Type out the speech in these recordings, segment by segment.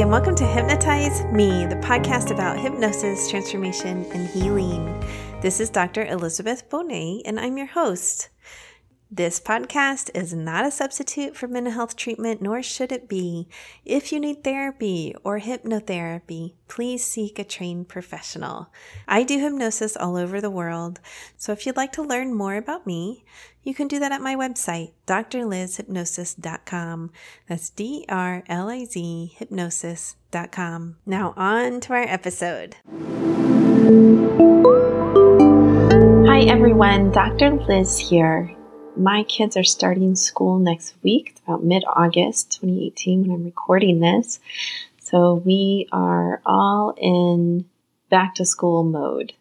and welcome to Hypnotize Me, the podcast about hypnosis, transformation, and healing. This is Dr. Elizabeth Bonet, and I'm your host. This podcast is not a substitute for mental health treatment, nor should it be. If you need therapy or hypnotherapy, please seek a trained professional. I do hypnosis all over the world, so if you'd like to learn more about me, you can do that at my website, drlizhypnosis.com. That's D R L I Z hypnosis.com. Now, on to our episode. Hi, everyone. Dr. Liz here my kids are starting school next week, about mid August 2018 when I'm recording this. So we are all in back to school mode.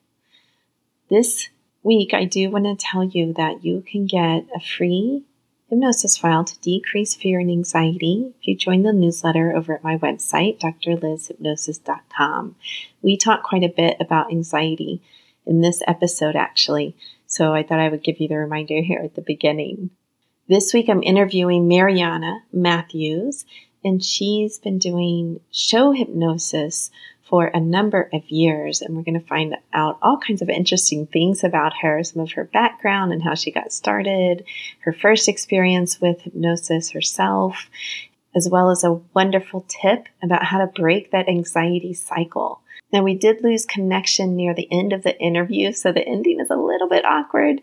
This week, I do want to tell you that you can get a free hypnosis file to decrease fear and anxiety if you join the newsletter over at my website, drlizhypnosis.com. We talk quite a bit about anxiety in this episode, actually. So I thought I would give you the reminder here at the beginning. This week I'm interviewing Mariana Matthews, and she's been doing show hypnosis for a number of years. And we're going to find out all kinds of interesting things about her, some of her background and how she got started, her first experience with hypnosis herself, as well as a wonderful tip about how to break that anxiety cycle. Now, we did lose connection near the end of the interview, so the ending is a little bit awkward,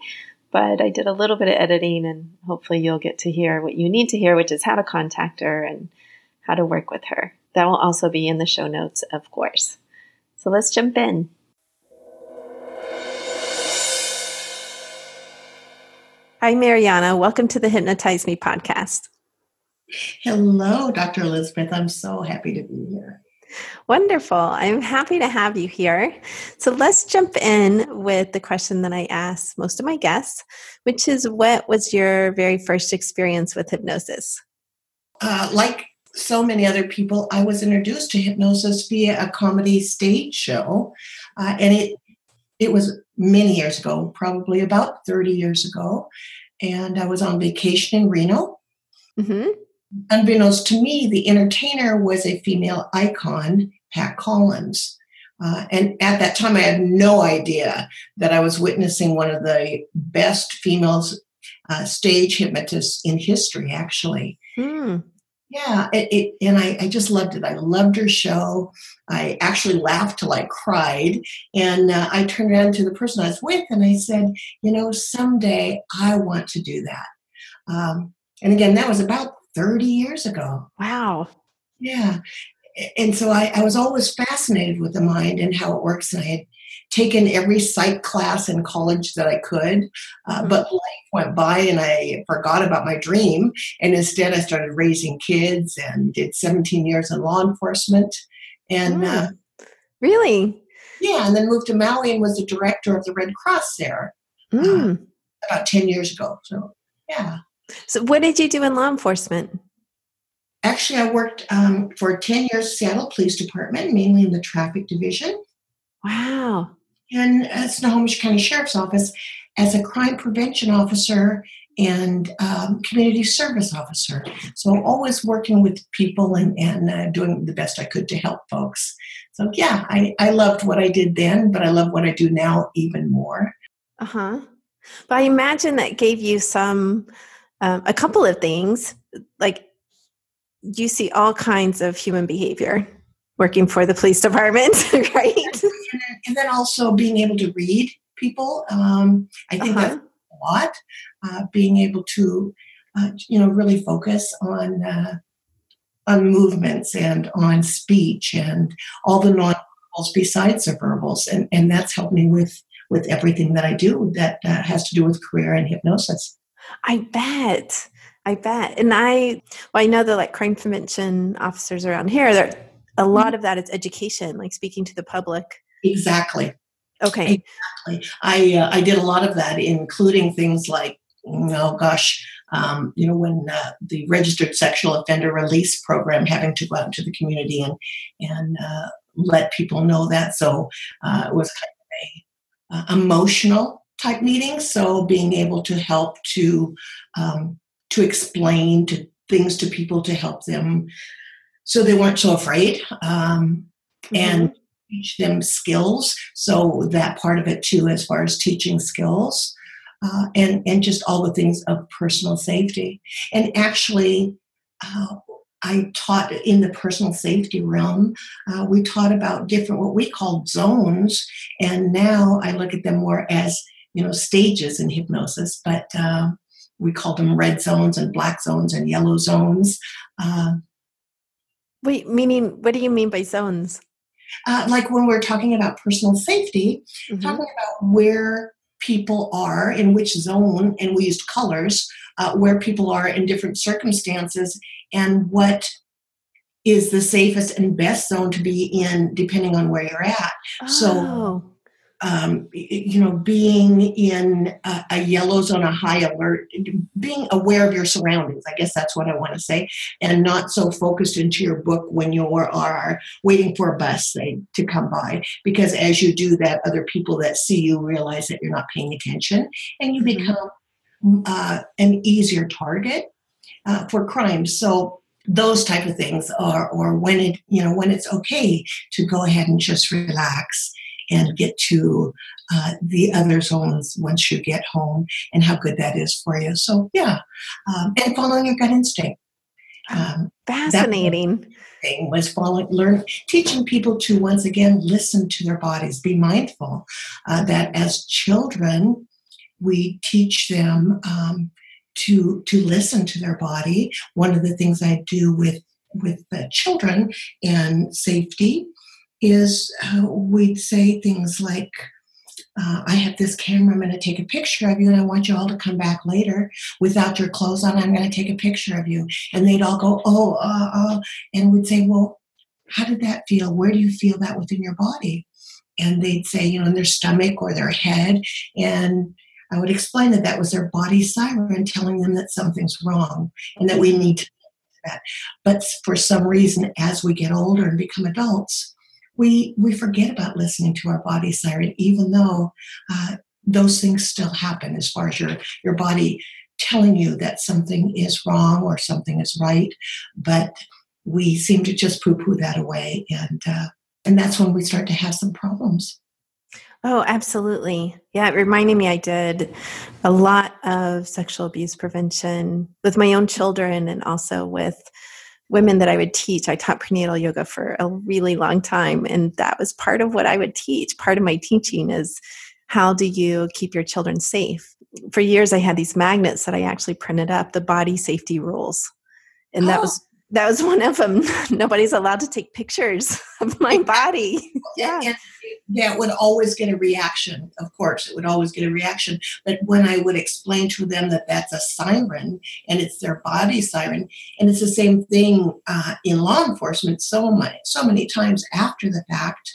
but I did a little bit of editing, and hopefully, you'll get to hear what you need to hear, which is how to contact her and how to work with her. That will also be in the show notes, of course. So let's jump in. Hi, Mariana. Welcome to the Hypnotize Me podcast. Hello, Dr. Elizabeth. I'm so happy to be here. Wonderful. I'm happy to have you here. So let's jump in with the question that I ask most of my guests, which is what was your very first experience with hypnosis? Uh, like so many other people, I was introduced to hypnosis via a comedy stage show. Uh, and it it was many years ago, probably about 30 years ago. And I was on vacation in Reno. Mm-hmm unbeknownst to me, the entertainer was a female icon, Pat Collins. Uh, and at that time, I had no idea that I was witnessing one of the best females uh, stage hypnotists in history, actually. Mm. Yeah, it, it, and I, I, just loved it. I loved her show. I actually laughed till I cried. And uh, I turned around to the person I was with and I said, You know, someday I want to do that. Um, and again, that was about 30 years ago. Wow. Yeah. And so I, I was always fascinated with the mind and how it works. And I had taken every psych class in college that I could, uh, mm-hmm. but life went by and I forgot about my dream. And instead, I started raising kids and did 17 years in law enforcement. And mm. uh, really? Yeah. And then moved to Maui and was the director of the Red Cross there mm. uh, about 10 years ago. So, yeah. So, what did you do in law enforcement? Actually, I worked um, for 10 years Seattle Police Department, mainly in the traffic division. Wow. And at Snohomish County Sheriff's Office as a crime prevention officer and um, community service officer. So, always working with people and, and uh, doing the best I could to help folks. So, yeah, I, I loved what I did then, but I love what I do now even more. Uh huh. But I imagine that gave you some um, a couple of things like you see all kinds of human behavior working for the police department right and then also being able to read people um, i think uh-huh. that's a lot uh, being able to uh, you know really focus on uh, on movements and on speech and all the non besides the verbals and and that's helped me with with everything that i do that uh, has to do with career and hypnosis I bet. I bet. And I, well, I know the like crime prevention officers around here, there, a mm-hmm. lot of that is education, like speaking to the public. Exactly. Okay. Exactly. I, uh, I did a lot of that, including things like, oh gosh, um, you know, when uh, the registered sexual offender release program having to go out into the community and, and uh, let people know that. So uh, it was kind of a, uh, emotional type meetings. So being able to help to um, to explain to things to people to help them so they weren't so afraid um, mm-hmm. and teach them skills. So that part of it too, as far as teaching skills. Uh, and and just all the things of personal safety. And actually, uh, I taught in the personal safety realm. Uh, we taught about different what we called zones, and now I look at them more as you know stages in hypnosis. But uh, we call them red zones and black zones and yellow zones. Uh, Wait, meaning what do you mean by zones? Uh, like when we're talking about personal safety, mm-hmm. talking about where people are in which zone, and we used colors, uh, where people are in different circumstances, and what is the safest and best zone to be in depending on where you're at. Oh. So um, you know, being in a, a, yellow zone, a high alert, being aware of your surroundings. I guess that's what I want to say, and not so focused into your book when you are waiting for a bus, say, to come by. Because as you do that, other people that see you realize that you're not paying attention, and you mm-hmm. become uh, an easier target uh, for crime. So those type of things are or when it you know when it's okay to go ahead and just relax and get to uh, the other zones once you get home and how good that is for you. So, yeah, um, and following your gut instinct. Um, Fascinating. Thing was following, learn, teaching people to once again listen to their bodies, be mindful uh, that as children, we teach them um, to to listen to their body. One of the things I do with with the children and safety is uh, we'd say things like, uh, I have this camera, I'm going to take a picture of you, and I want you all to come back later without your clothes on. I'm going to take a picture of you. And they'd all go, Oh, uh, uh, and we'd say, Well, how did that feel? Where do you feel that within your body? And they'd say, You know, in their stomach or their head. And I would explain that that was their body siren telling them that something's wrong and that we need to that. But for some reason, as we get older and become adults, we we forget about listening to our body siren, even though uh, those things still happen as far as your your body telling you that something is wrong or something is right, but we seem to just poo-poo that away, and uh, and that's when we start to have some problems. Oh, absolutely. Yeah, it reminded me I did a lot of sexual abuse prevention with my own children and also with women that I would teach. I taught prenatal yoga for a really long time, and that was part of what I would teach. Part of my teaching is how do you keep your children safe? For years, I had these magnets that I actually printed up, the body safety rules, and oh. that was oh. that was one of them. Nobody's allowed to take pictures of my body. yeah. And that would always get a reaction. Of course, it would always get a reaction. But when I would explain to them that that's a siren and it's their body siren, and it's the same thing uh, in law enforcement. So many, so many times after the fact,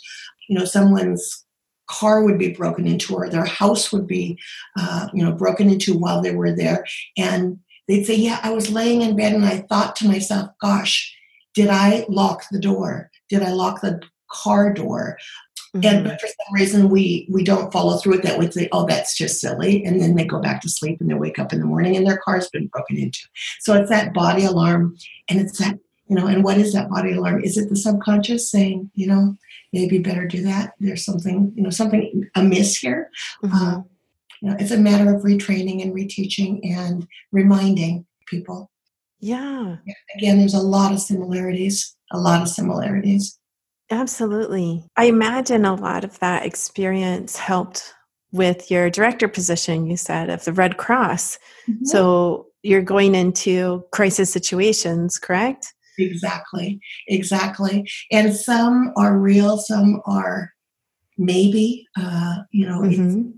you know, someone's car would be broken into or their house would be, uh, you know, broken into while they were there, and they'd say, "Yeah, I was laying in bed and I thought to myself, gosh." Did I lock the door? Did I lock the car door. Mm-hmm. And but for some reason we we don't follow through with that. We say, oh, that's just silly. And then they go back to sleep and they wake up in the morning and their car's been broken into. So it's that body alarm and it's that, you know, and what is that body alarm? Is it the subconscious saying, you know, maybe better do that? There's something, you know, something amiss here. Mm-hmm. Uh, you know, it's a matter of retraining and reteaching and reminding people. Yeah. Again, there's a lot of similarities, a lot of similarities. Absolutely. I imagine a lot of that experience helped with your director position, you said, of the Red Cross. Mm-hmm. So you're going into crisis situations, correct? Exactly, exactly. And some are real, some are maybe, uh, you know, mm-hmm.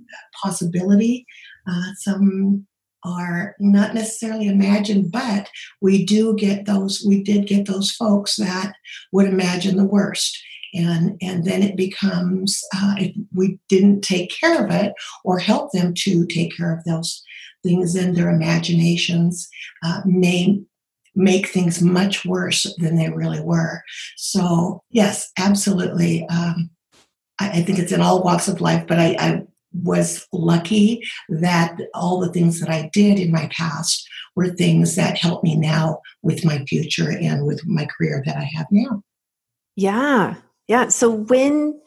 possibility. Uh, some are not necessarily imagined, but we do get those, we did get those folks that would imagine the worst. And, and then it becomes, uh, if we didn't take care of it or help them to take care of those things, then their imaginations uh, may make things much worse than they really were. So, yes, absolutely. Um, I, I, think it's in all walks of life, but I, I was lucky that all the things that I did in my past were things that help me now with my future and with my career that I have now. Yeah. Yeah. So when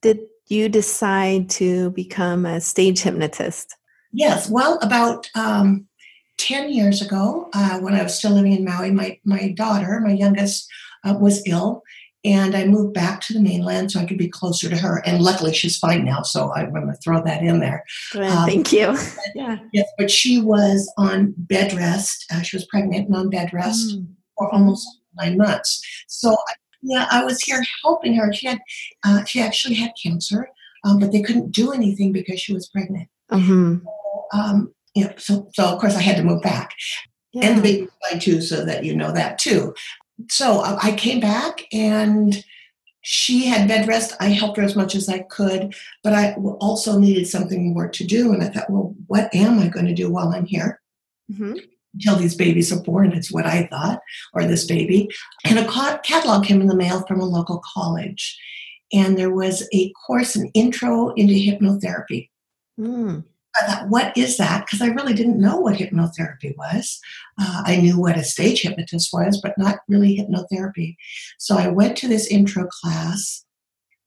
did you decide to become a stage hypnotist? Yes. Well, about um, 10 years ago, uh, when I was still living in Maui, my, my daughter, my youngest, uh, was ill and I moved back to the mainland so I could be closer to her. And luckily, she's fine now, so I'm going to throw that in there. Good, um, thank you. yeah. Yes, but she was on bed rest. Uh, she was pregnant and on bed rest mm. for almost nine months. So, yeah, I was here helping her. She had, uh, she actually had cancer, um, but they couldn't do anything because she was pregnant. Mm-hmm. So, um, know, so, so of course I had to move back. Yeah. And the baby fine too, so that you know that too so I came back and she had bed rest. I helped her as much as I could, but I also needed something more to do. And I thought, well, what am I going to do while I'm here? Mm-hmm. Until these babies are born, it's what I thought, or this baby. And a catalog came in the mail from a local college. And there was a course, an intro into hypnotherapy. Mm. I thought, what is that? Because I really didn't know what hypnotherapy was. Uh, I knew what a stage hypnotist was, but not really hypnotherapy. So I went to this intro class,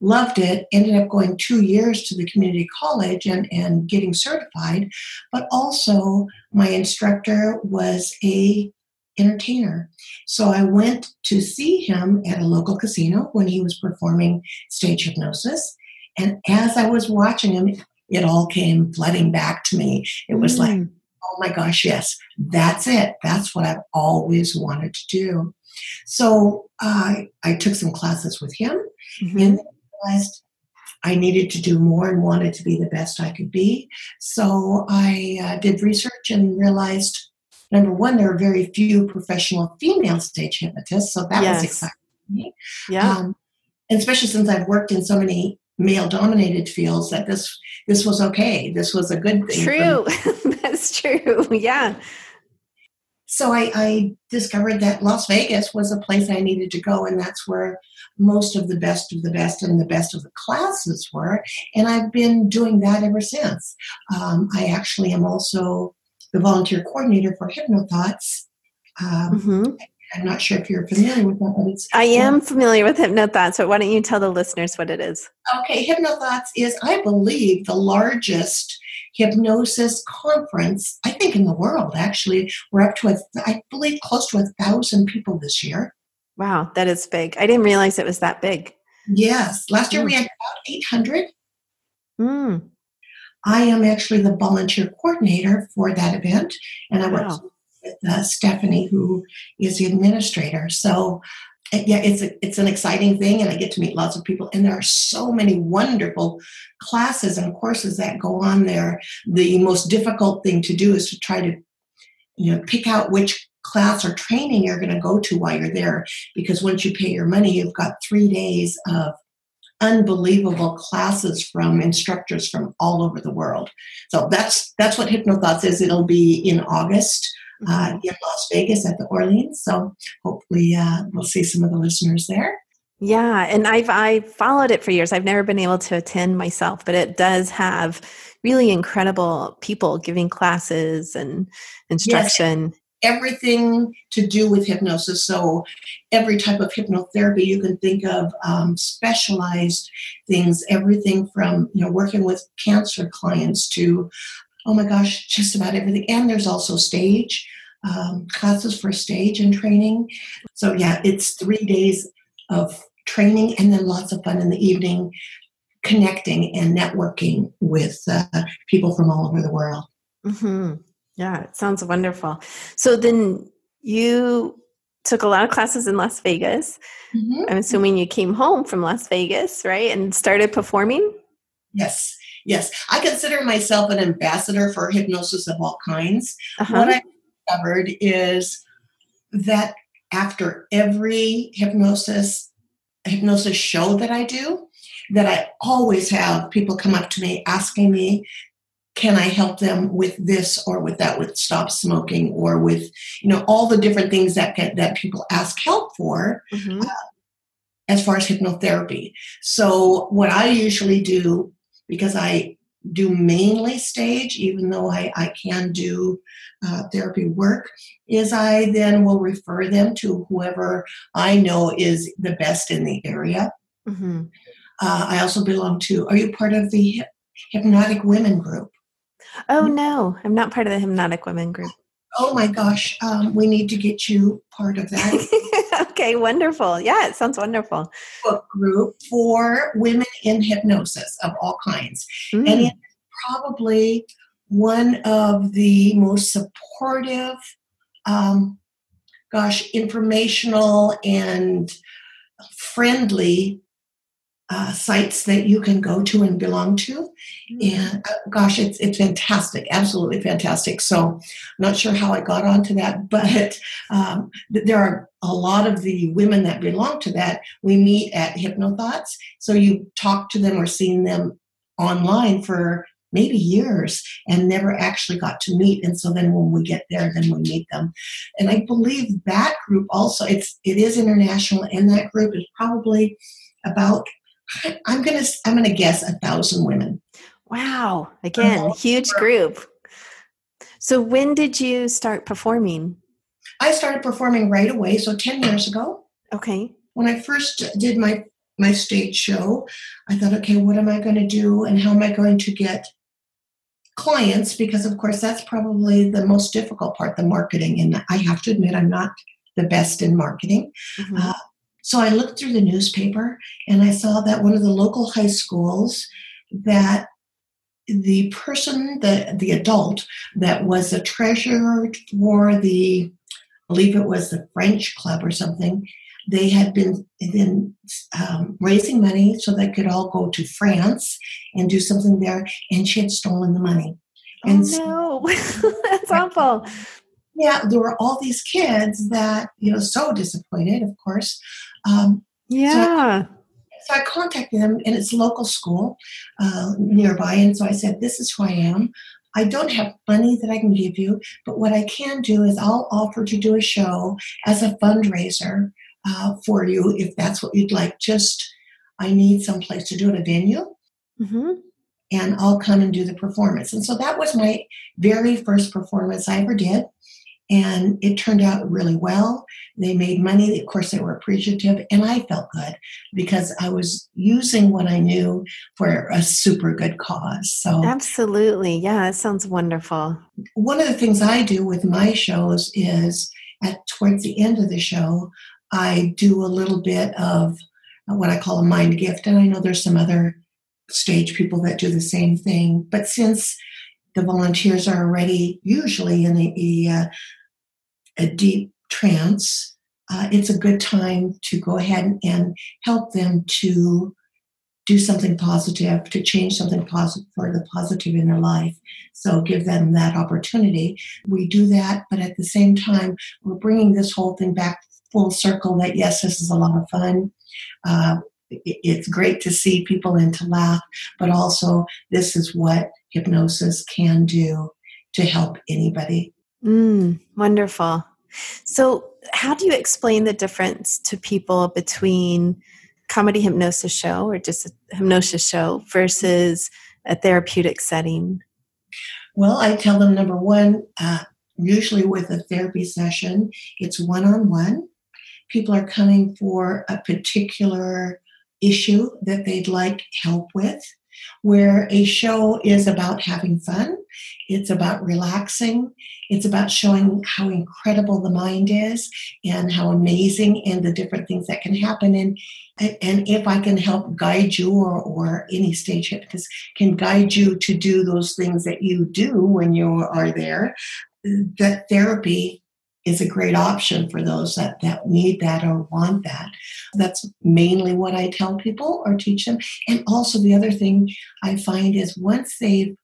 loved it, ended up going two years to the community college and, and getting certified. But also, my instructor was a entertainer. So I went to see him at a local casino when he was performing stage hypnosis. And as I was watching him, it all came flooding back to me. It was mm. like, oh my gosh, yes, that's it. That's what I've always wanted to do. So I I took some classes with him mm-hmm. and realized I needed to do more and wanted to be the best I could be. So I uh, did research and realized number one, there are very few professional female stage hypnotists, so that yes. was exciting. Yeah. Um, and especially since I've worked in so many male dominated fields that this this was okay. This was a good thing true. That's true. Yeah. So I, I, discovered that las vegas was a place i needed to go and that's where most of the best of the best and the best of the classes were and i've been doing that ever since. Um, i actually am also the volunteer coordinator for hypnothoughts um, mm-hmm. I'm not sure if you're familiar with that, but it's. I am familiar with HypnoThoughts, but why don't you tell the listeners what it is? Okay, HypnoThoughts is, I believe, the largest hypnosis conference, I think, in the world, actually. We're up to, a, I believe, close to a thousand people this year. Wow, that is big. I didn't realize it was that big. Yes. Last year mm. we had about 800. Mm. I am actually the volunteer coordinator for that event, and I wow. work uh, Stephanie, who is the administrator. So uh, yeah, it's a, it's an exciting thing, and I get to meet lots of people. And there are so many wonderful classes and courses that go on there. The most difficult thing to do is to try to, you know, pick out which class or training you're going to go to while you're there. Because once you pay your money, you've got three days of unbelievable classes from instructors from all over the world. So that's that's what HypnoThoughts is. It'll be in August mm-hmm. in Las Vegas at the Orleans. So hopefully uh, we'll see some of the listeners there. Yeah, and I've I followed it for years. I've never been able to attend myself, but it does have really incredible people giving classes and instruction. Yes, everything to do with hypnosis. So every type of hypnotherapy you can think of, um, specialized things. Everything from you know working with cancer clients to oh my gosh, just about everything. And there's also stage um, classes for stage and training. So, yeah, it's three days of training and then lots of fun in the evening connecting and networking with uh, people from all over the world. Mm-hmm. Yeah, it sounds wonderful. So then you took a lot of classes in Las Vegas. Mm-hmm. I'm assuming you came home from Las Vegas, right? And started performing? Yes. Yes, I consider myself an ambassador for hypnosis of all kinds. Uh-huh. What I discovered is that after every hypnosis hypnosis show that I do, that I always have people come up to me asking me, can I help them with this or with that, with stop smoking or with you know all the different things that can, that people ask help for. Mm-hmm. Uh, as far as hypnotherapy. So, what I usually do because I do mainly stage, even though I, I can do uh, therapy work, is I then will refer them to whoever I know is the best in the area. Mm-hmm. Uh, I also belong to, are you part of the Hypnotic Women group? Oh, no, I'm not part of the Hypnotic Women group. Oh my gosh, um, we need to get you part of that. okay, wonderful. Yeah, it sounds wonderful. Book group for women in hypnosis of all kinds. Mm. And it's probably one of the most supportive, um, gosh, informational and friendly uh, sites that you can go to and belong to. Mm-hmm. And uh, gosh, it's it's fantastic, absolutely fantastic. So I'm not sure how I got onto that, but um, there are a lot of the women that belong to that. We meet at HypnoThoughts, so you talk to them or seen them online for maybe years and never actually got to meet and so then when we get there then we meet them and i believe that group also it's it is international and that group is probably about I'm gonna I'm gonna guess a thousand women. Wow! Again, huge group. So when did you start performing? I started performing right away, so ten years ago. Okay. When I first did my my stage show, I thought, okay, what am I going to do, and how am I going to get clients? Because of course, that's probably the most difficult part, the marketing. And I have to admit, I'm not the best in marketing. Mm-hmm. Uh, so I looked through the newspaper and I saw that one of the local high schools that the person, the, the adult that was the treasurer for the, I believe it was the French club or something, they had been then um, raising money so they could all go to France and do something there, and she had stolen the money. And oh no, that's awful yeah, there were all these kids that, you know, so disappointed, of course. Um, yeah. So I, so I, contacted them, and it's a local school uh, nearby. And so I said, This is who I am. I don't have money that I can give you, but what I can do is I'll offer to do a show as a fundraiser uh, for you if that's what you'd like. Just, I need some place to do it, a venue. Mm-hmm and I'll come and do the performance. And so that was my very first performance I ever did and it turned out really well. They made money. Of course, they were appreciative, and I felt good because I was using what I knew for a super good cause. So, absolutely, yeah, it sounds wonderful. One of the things I do with my shows is at towards the end of the show, I do a little bit of what I call a mind gift, and I know there's some other stage people that do the same thing. But since the volunteers are already usually in a, a, uh, a deep trance, uh, it's a good time to go ahead and help them to do something positive, to change something positive for the positive in their life. So give them that opportunity. We do that, but at the same time, we're bringing this whole thing back full circle that yes, this is a lot of fun. Uh, it's great to see people and to laugh, but also this is what hypnosis can do to help anybody. Mm, wonderful. So, how do you explain the difference to people between comedy hypnosis show or just a hypnosis show versus a therapeutic setting? Well, I tell them number one, uh, usually with a therapy session, it's one on one. People are coming for a particular issue that they'd like help with where a show is about having fun, it's about relaxing, it's about showing how incredible the mind is and how amazing and the different things that can happen. And and if I can help guide you or, or any stage hypnotist can guide you to do those things that you do when you are there, that therapy is a great option for those that, that need that or want that. That's mainly what I tell people or teach them. And also, the other thing I find is once they've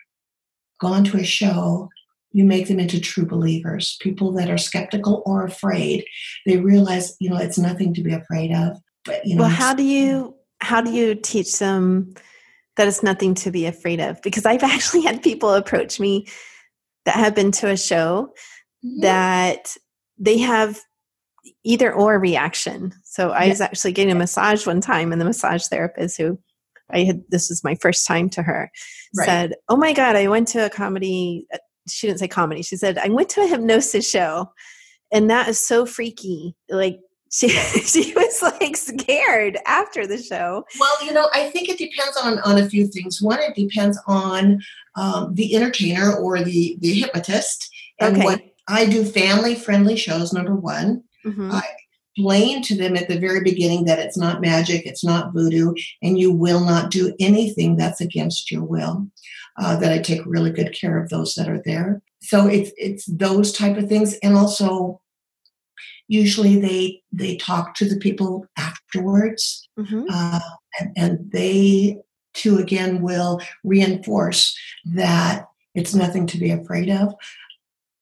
gone to a show, you make them into true believers, people that are skeptical or afraid. They realize, you know, it's nothing to be afraid of. But you know, well, how do you how do you teach them that it's nothing to be afraid of? Because I've actually had people approach me that have been to a show mm-hmm. that they have either or reaction. So I was actually getting a massage one time, and the massage therapist who I had this was my first time to her. Right. Said, "Oh my god, I went to a comedy." uh, She didn't say comedy. She said, "I went to a hypnosis show, and that is so freaky." Like she she was like scared after the show. Well, you know, I think it depends on on a few things. One, it depends on um, the entertainer or the the hypnotist. And Okay. what I do family friendly shows. Number one, Mhm. I explain to them at the very beginning that it's not magic, it's not voodoo, and you will not do anything that's against your will. Uh, that I take really good care of those that are there. So it's it's those type of things, and also usually they they talk to the people afterwards Mhm. uh, and, and they too again will reinforce that it's nothing to be afraid of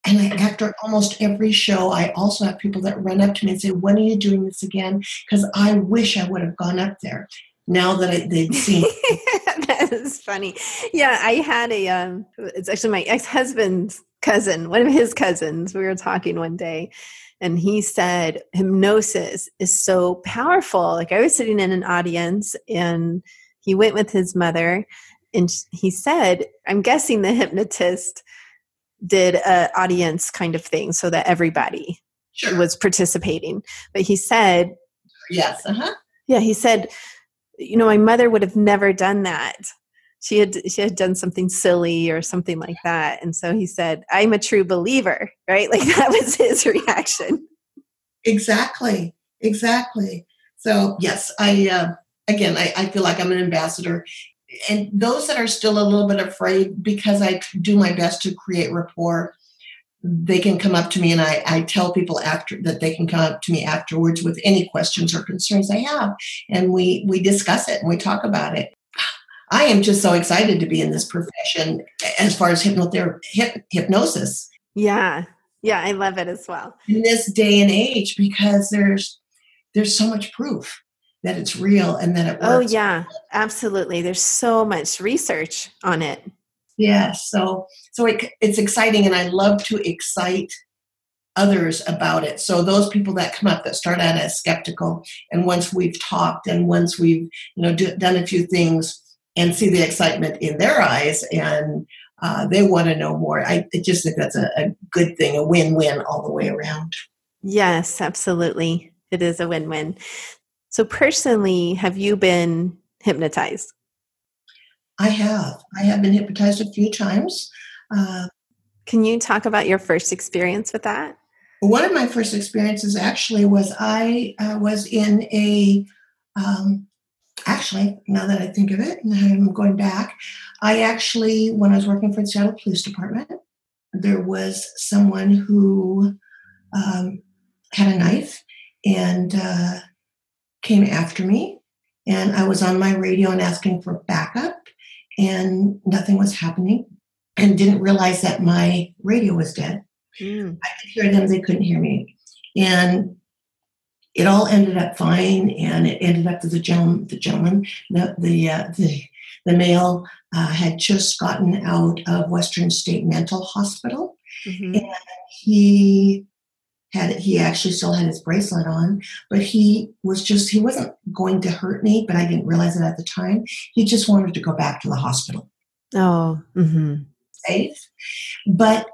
and I, after almost every show i also have people that run up to me and say when are you doing this again because i wish i would have gone up there now that I, they'd seen that is funny. Yeah, I had a um it's actually my ex-husband's cousin, one of his cousins. We were talking one day and he said hypnosis is so powerful. Like I was sitting in an audience and he went with his mother and he said, I'm guessing the hypnotist did a audience kind of thing so that everybody sure was participating. But he said yes uh-huh yeah, he said, you know, my mother would have never done that. She had she had done something silly or something like that. And so he said, I'm a true believer, right? Like that was his reaction. exactly exactly so yes i uh, again I, I feel like i'm an ambassador and those that are still a little bit afraid because i do my best to create rapport they can come up to me and I, I tell people after that they can come up to me afterwards with any questions or concerns they have and we we discuss it and we talk about it i am just so excited to be in this profession as far as hypnotherapy hyp, hypnosis Yeah. Yeah, I love it as well. in this day and age because there's there's so much proof that it's real and that it works. Oh yeah, absolutely. There's so much research on it. Yes. So so it, it's exciting, and I love to excite others about it. So those people that come up that start out as skeptical, and once we've talked, and once we've you know do, done a few things, and see the excitement in their eyes, and uh, they want to know more. I, I just think that's a, a good thing, a win-win all the way around. Yes, absolutely. It is a win-win. So personally, have you been hypnotized? I have. I have been hypnotized a few times. Uh, Can you talk about your first experience with that? one of my first experiences actually was I uh, was in a um, actually now that I think of it and I'm going back I actually when I was working for the Seattle Police Department there was someone who um, had a knife and uh, came after me and I was on my radio and asking for backup and nothing was happening and didn't realize that my radio was dead Mm. I could hear them, they couldn't hear me. And it all ended up fine, and it ended up that the gentleman, the gentleman, the the uh, the, the male uh, had just gotten out of Western State Mental Hospital. Mhm. He had he actually still had his bracelet on, but he was just he wasn't going to hurt me, but I didn't realize it at the time. He just wanted to go back to the hospital Oh, mm-hmm. safe. But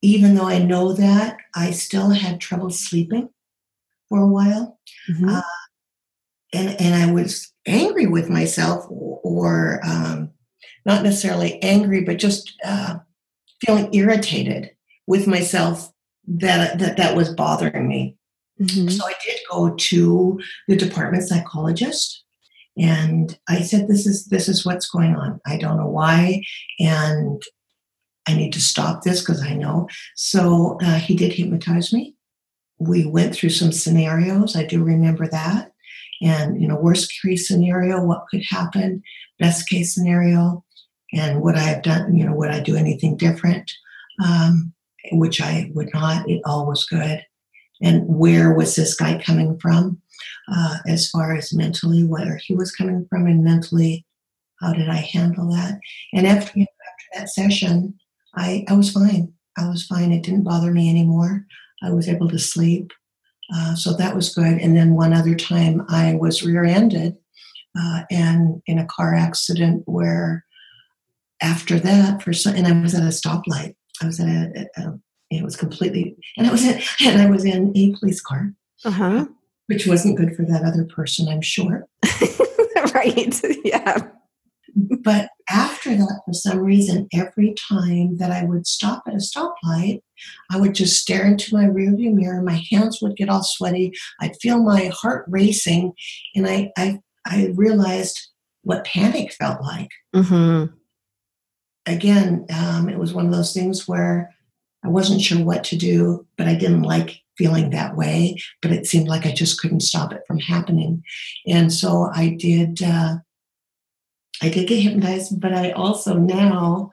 even though I know that, I still had trouble sleeping for a while. hmm Uh, and, and I was angry with myself, or, or um, not necessarily angry, but just uh, feeling irritated with myself that, that that was bothering me. hmm So I did go to the department psychologist and I said this is this is what's going on. I don't know why and I need to stop this because I know. So uh, he did hypnotize me. We went through some scenarios. I do remember that. And you know, worst case scenario, what could happen? Best case scenario, and would I have done? You know, would I do anything different? Um, which I would not. It all was good. And where was this guy coming from? Uh, as far as mentally where he was coming from and mentally how did i handle that? And after, you know, after that session I, I was fine. I was fine. It didn't bother me anymore. I was able to sleep. Uh, so that was good. And then one other time i was rear-ended uh, and in a car accident where after that, for some, and I was at a stoplight. I was in a, a, a it was completely, and I was in, and I was in a police car, uh-huh. which wasn't good for that other person, I'm sure. right. Yeah. But after that, for some reason, every time that I would stop at a stoplight, I would just stare into my rearview mirror. My hands would get all sweaty. I'd feel my heart racing, and I I, I realized what panic felt like. Mm-hmm. Again, um, it was one of those things where I wasn't sure what to do, but I didn't like feeling that way. But it seemed like I just couldn't stop it from happening, and so I did. Uh, I did get hypnotized, but I also now,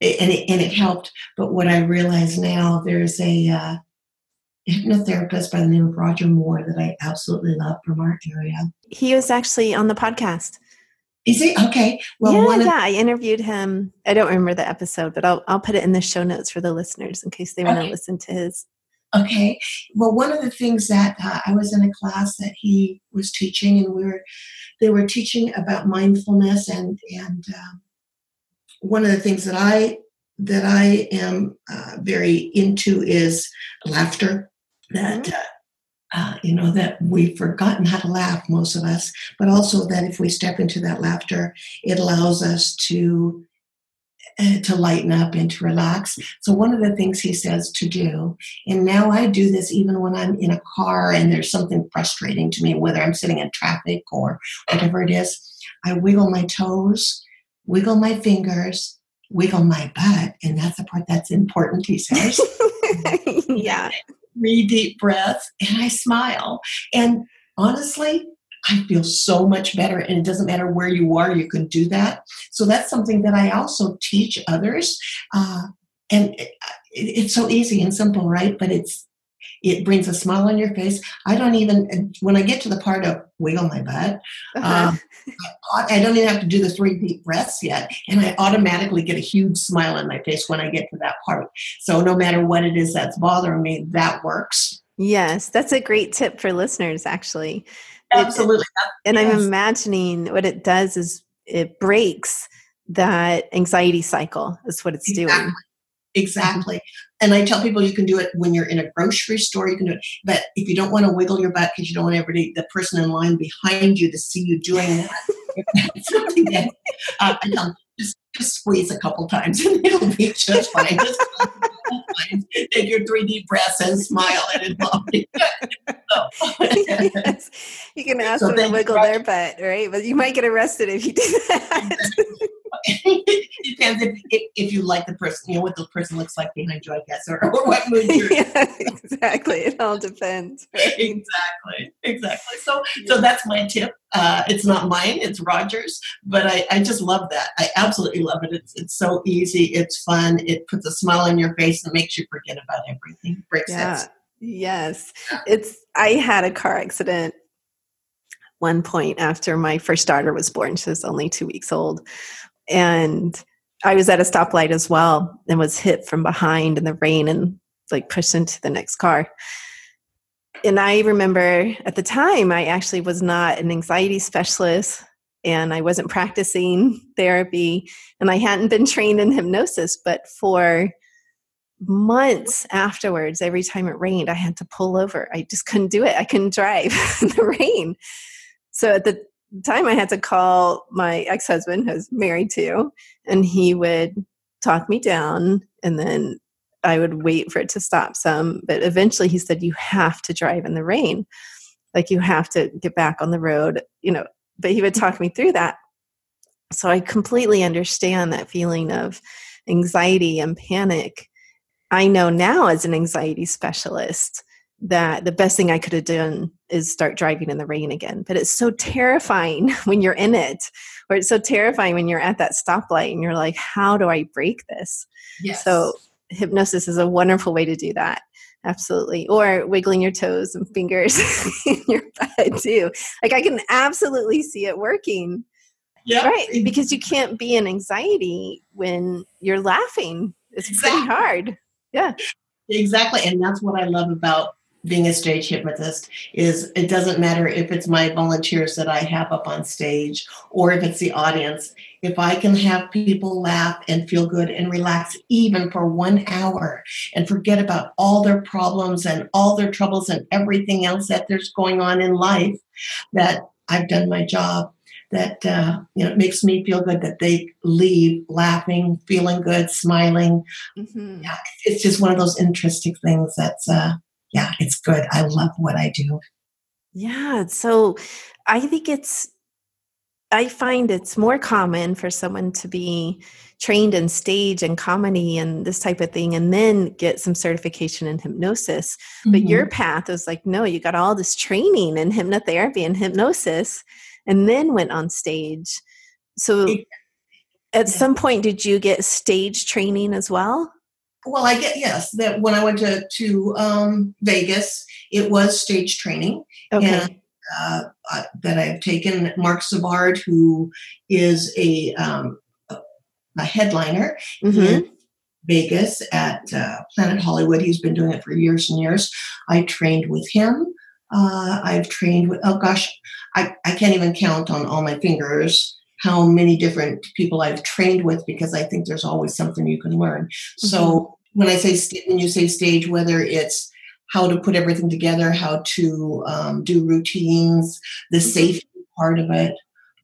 and it, and it helped. But what I realize now, there's a uh, hypnotherapist by the name of Roger Moore that I absolutely love from our area. He was actually on the podcast. Is he okay? Well, yeah, yeah. I interviewed him. I don't remember the episode, but I'll I'll put it in the show notes for the listeners in case they want to listen to his. Okay. Well, one of the things that uh, I was in a class that he was teaching, and we were they were teaching about mindfulness, and and um, one of the things that I that I am uh, very into is laughter. That mm-hmm. uh, uh, you know that we've forgotten how to laugh, most of us, but also that if we step into that laughter, it allows us to uh, to lighten up and to relax. So one of the things he says to do, and now I do this even when I'm in a car and there's something frustrating to me, whether I'm sitting in traffic or whatever it is, I wiggle my toes, wiggle my fingers, wiggle my butt, and that's the part that's important, he says. yeah. Three deep breaths, and I smile. And honestly, I feel so much better. And it doesn't matter where you are, you can do that. So that's something that I also teach others. Uh, and it, it's so easy and simple, right? But it's it brings a smile on your face. I don't even when I get to the part of wiggle my butt, uh-huh. um, I, I, don't even have to do the three deep breaths yet, and I automatically get a huge smile on my face when I get to that part. So no matter what it is that's bothering me, that works. Yes, that's a great tip for listeners. Actually, Absolutely. It, and yes. I'm imagining what it does is it breaks that anxiety cycle, is what it's exactly. doing. Exactly. And I tell people you can do it when you're in a grocery store, you can do it. But if you don't want to wiggle your butt because you don't want everybody, the person in line behind you to see you doing that, something that uh, I tell them, just, just squeeze a couple times and it'll be just fine. Just take your three deep breaths and smile and it'll be good. So. yes. You can ask so them to wiggle their butt, right? But you might get arrested if you do that. depends if, if, if, you like the person, you know, what the person looks like behind you, I guess, or, or what mood you're yeah, Exactly. It all depends. Right? Exactly. Exactly. So, yeah. so that's my tip. Uh, it's not mine, it's Roger's, but I, I just love that. I absolutely love it. It's, it's so easy. It's fun. It puts a smile on your face and makes you forget about everything. Breaks yeah. Yes. It's, I had a car accident one point after my first daughter was born. She was only two weeks old and I was at a stoplight as well and was hit from behind in the rain and like pushed into the next car. And I remember at the time, I actually was not an anxiety specialist and I wasn't practicing therapy and I hadn't been trained in hypnosis. But for months afterwards, every time it rained, I had to pull over. I just couldn't do it. I couldn't drive in the rain. So at the time I had to call my ex husband, who's married to, and he would talk me down and then I would wait for it to stop some. But eventually he said, You have to drive in the rain. Like you have to get back on the road, you know. But he would mm-hmm. talk me through that. So I completely understand that feeling of anxiety and panic. I know now as an anxiety specialist that the best thing I could have done is start driving in the rain again. But it's so terrifying when you're in it, or it's so terrifying when you're at that stoplight and you're like, how do I break this? Yes. So hypnosis is a wonderful way to do that. Absolutely. Or wiggling your toes and fingers in your butt too. Like I can absolutely see it working. Yeah. Right. Because you can't be in anxiety when you're laughing. It's exactly. pretty hard. Yeah. Exactly. And that's what I love about being a stage hypnotist is it doesn't matter if it's my volunteers that I have up on stage or if it's the audience. If I can have people laugh and feel good and relax even for one hour and forget about all their problems and all their troubles and everything else that there's going on in life, that I've done my job. That uh, you know it makes me feel good that they leave laughing, feeling good, smiling. Mm-hmm. Yeah, it's just one of those interesting things that's uh, yeah, it's good. I love what I do. Yeah. So I think it's, I find it's more common for someone to be trained in stage and comedy and this type of thing and then get some certification in hypnosis. Mm-hmm. But your path was like, no, you got all this training in hypnotherapy and hypnosis and then went on stage. So at some point, did you get stage training as well? Well, I get yes. That when I went to to um, Vegas, it was stage training, okay. and uh, uh, that I've taken Marc Savard, who is a um, a headliner mm-hmm. in Vegas at uh, Planet Hollywood. He's been doing it for years and years. I trained with him. Uh, I've trained with oh gosh, I, I can't even count on all my fingers how many different people I've trained with because I think there's always something you can learn. Mm-hmm. So when I say st- when you say stage, whether it's how to put everything together, how to um, do routines, the mm-hmm. safety part of it.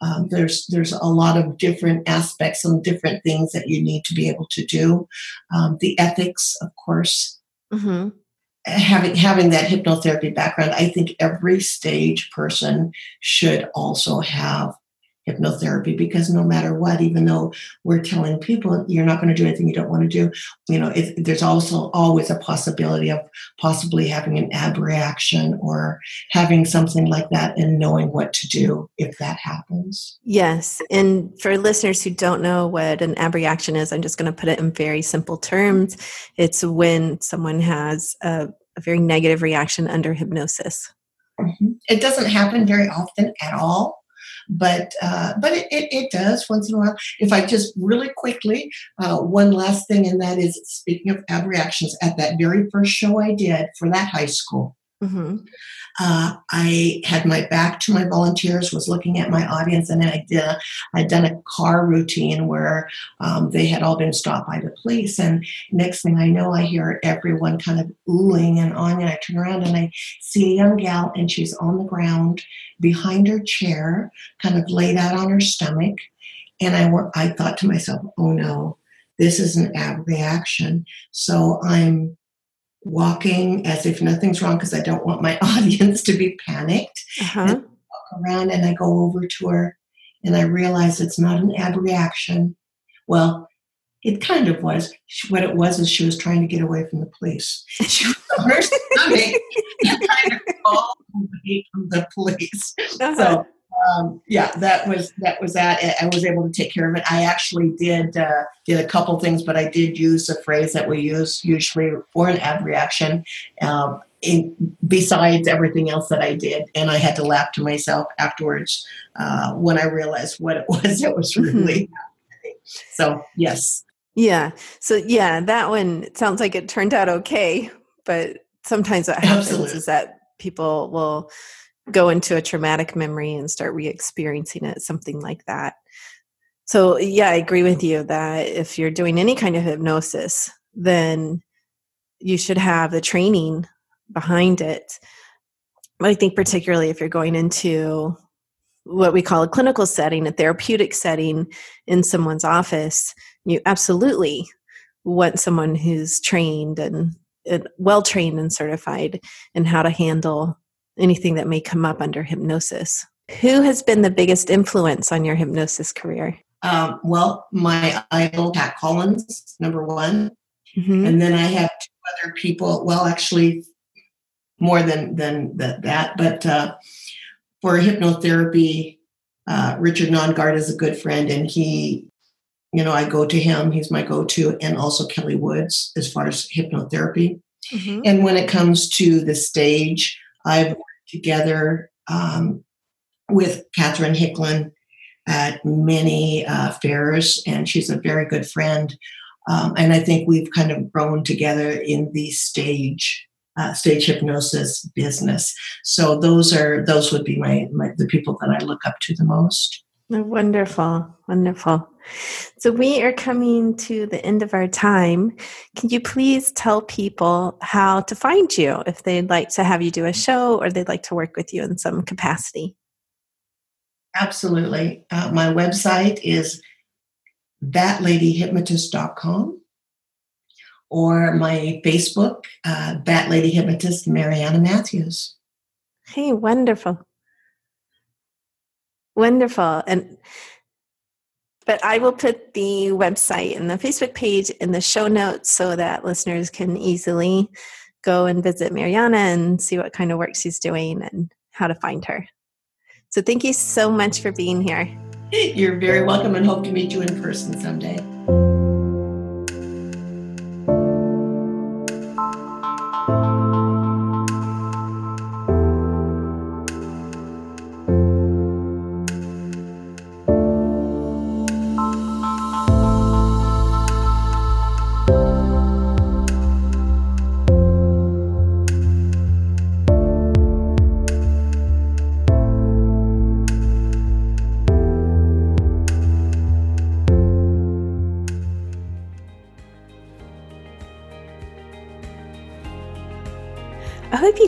Um, there's there's a lot of different aspects and different things that you need to be able to do. Um, the ethics, of course. Mm-hmm. Having having that hypnotherapy background, I think every stage person should also have hypnotherapy because no matter what, even though we're telling people you're not going to do anything you don't want to do, you know, if, there's also always a possibility of possibly having an abreaction or having something like that and knowing what to do if that happens. Yes. And for listeners who don't know what an abreaction is, I'm just going to put it in very simple terms. It's when someone has a, a very negative reaction under hypnosis. Mm-hmm. It doesn't happen very often at all but uh, but it, it, it, does once in a while. If I just really quickly, uh, one last thing, and that is speaking of abreactions, at that very first show I did for that high school, mm-hmm. uh, I had my back to my volunteers, was looking at my audience, and I did a, I'd done a car routine where um, they had all been stopped by the police, and next thing I know, I hear everyone kind of oohing and on, and I turn around and I see a young gal, and she's on the ground behind her chair, kind of laid out on her stomach, and I I thought to myself, oh no, this is an abreaction. So I'm walking as if nothing's wrong because I don't want my audience to be panicked. Uh-huh. And I walk around and I go over to her and I realize it's not an abreaction. Well, it kind of was. What it was is she was trying to get away from the police. She was on her stomach kind of away from the police. Uh-huh. So um, yeah, that was that was that. I was able to take care of it. I actually did uh, did a couple things, but I did use a phrase that we use usually for an abreaction. Um, in, besides everything else that I did, and I had to laugh to myself afterwards uh, when I realized what it was. It was mm-hmm. really so. Yes. Yeah. So yeah, that one sounds like it turned out okay, but sometimes what happens Absolutely. is that people will go into a traumatic memory and start re-experiencing it something like that. So yeah i agree with you that if you're doing any kind of hypnosis then you should have the training behind it. But i think particularly if you're going into what we call a clinical setting a therapeutic setting in someone's office you absolutely want someone who's trained and, and well trained and certified in how to handle anything that may come up under hypnosis. Who has been the biggest influence on your hypnosis career? Um, well, my idol, Pat Collins, number one. Mm-hmm. And then I have two other people, well, actually, more than, than the, that, but uh, for hypnotherapy, uh, Richard Nongard is a good friend, and he, you know, I go to him, he's my go to, and also Kelly Woods as far as hypnotherapy. Mm-hmm. And when it comes to the stage, I've worked together um, with Catherine Hicklin at many uh, fairs, and she's a very good friend. Um, and I think we've kind of grown together in the stage uh, stage hypnosis business. So those are those would be my, my the people that I look up to the most. Wonderful, wonderful. So we are coming to the end of our time. Can you please tell people how to find you if they'd like to have you do a show or they'd like to work with you in some capacity? Absolutely. Uh, my website is thatladyhypnotist.com or my Facebook, uh, That Lady Hypnotist Mariana Matthews. Hey, wonderful. Wonderful. And but I will put the website and the Facebook page in the show notes so that listeners can easily go and visit Mariana and see what kind of work she's doing and how to find her. So thank you so much for being here. You're very welcome and hope to meet you in person someday.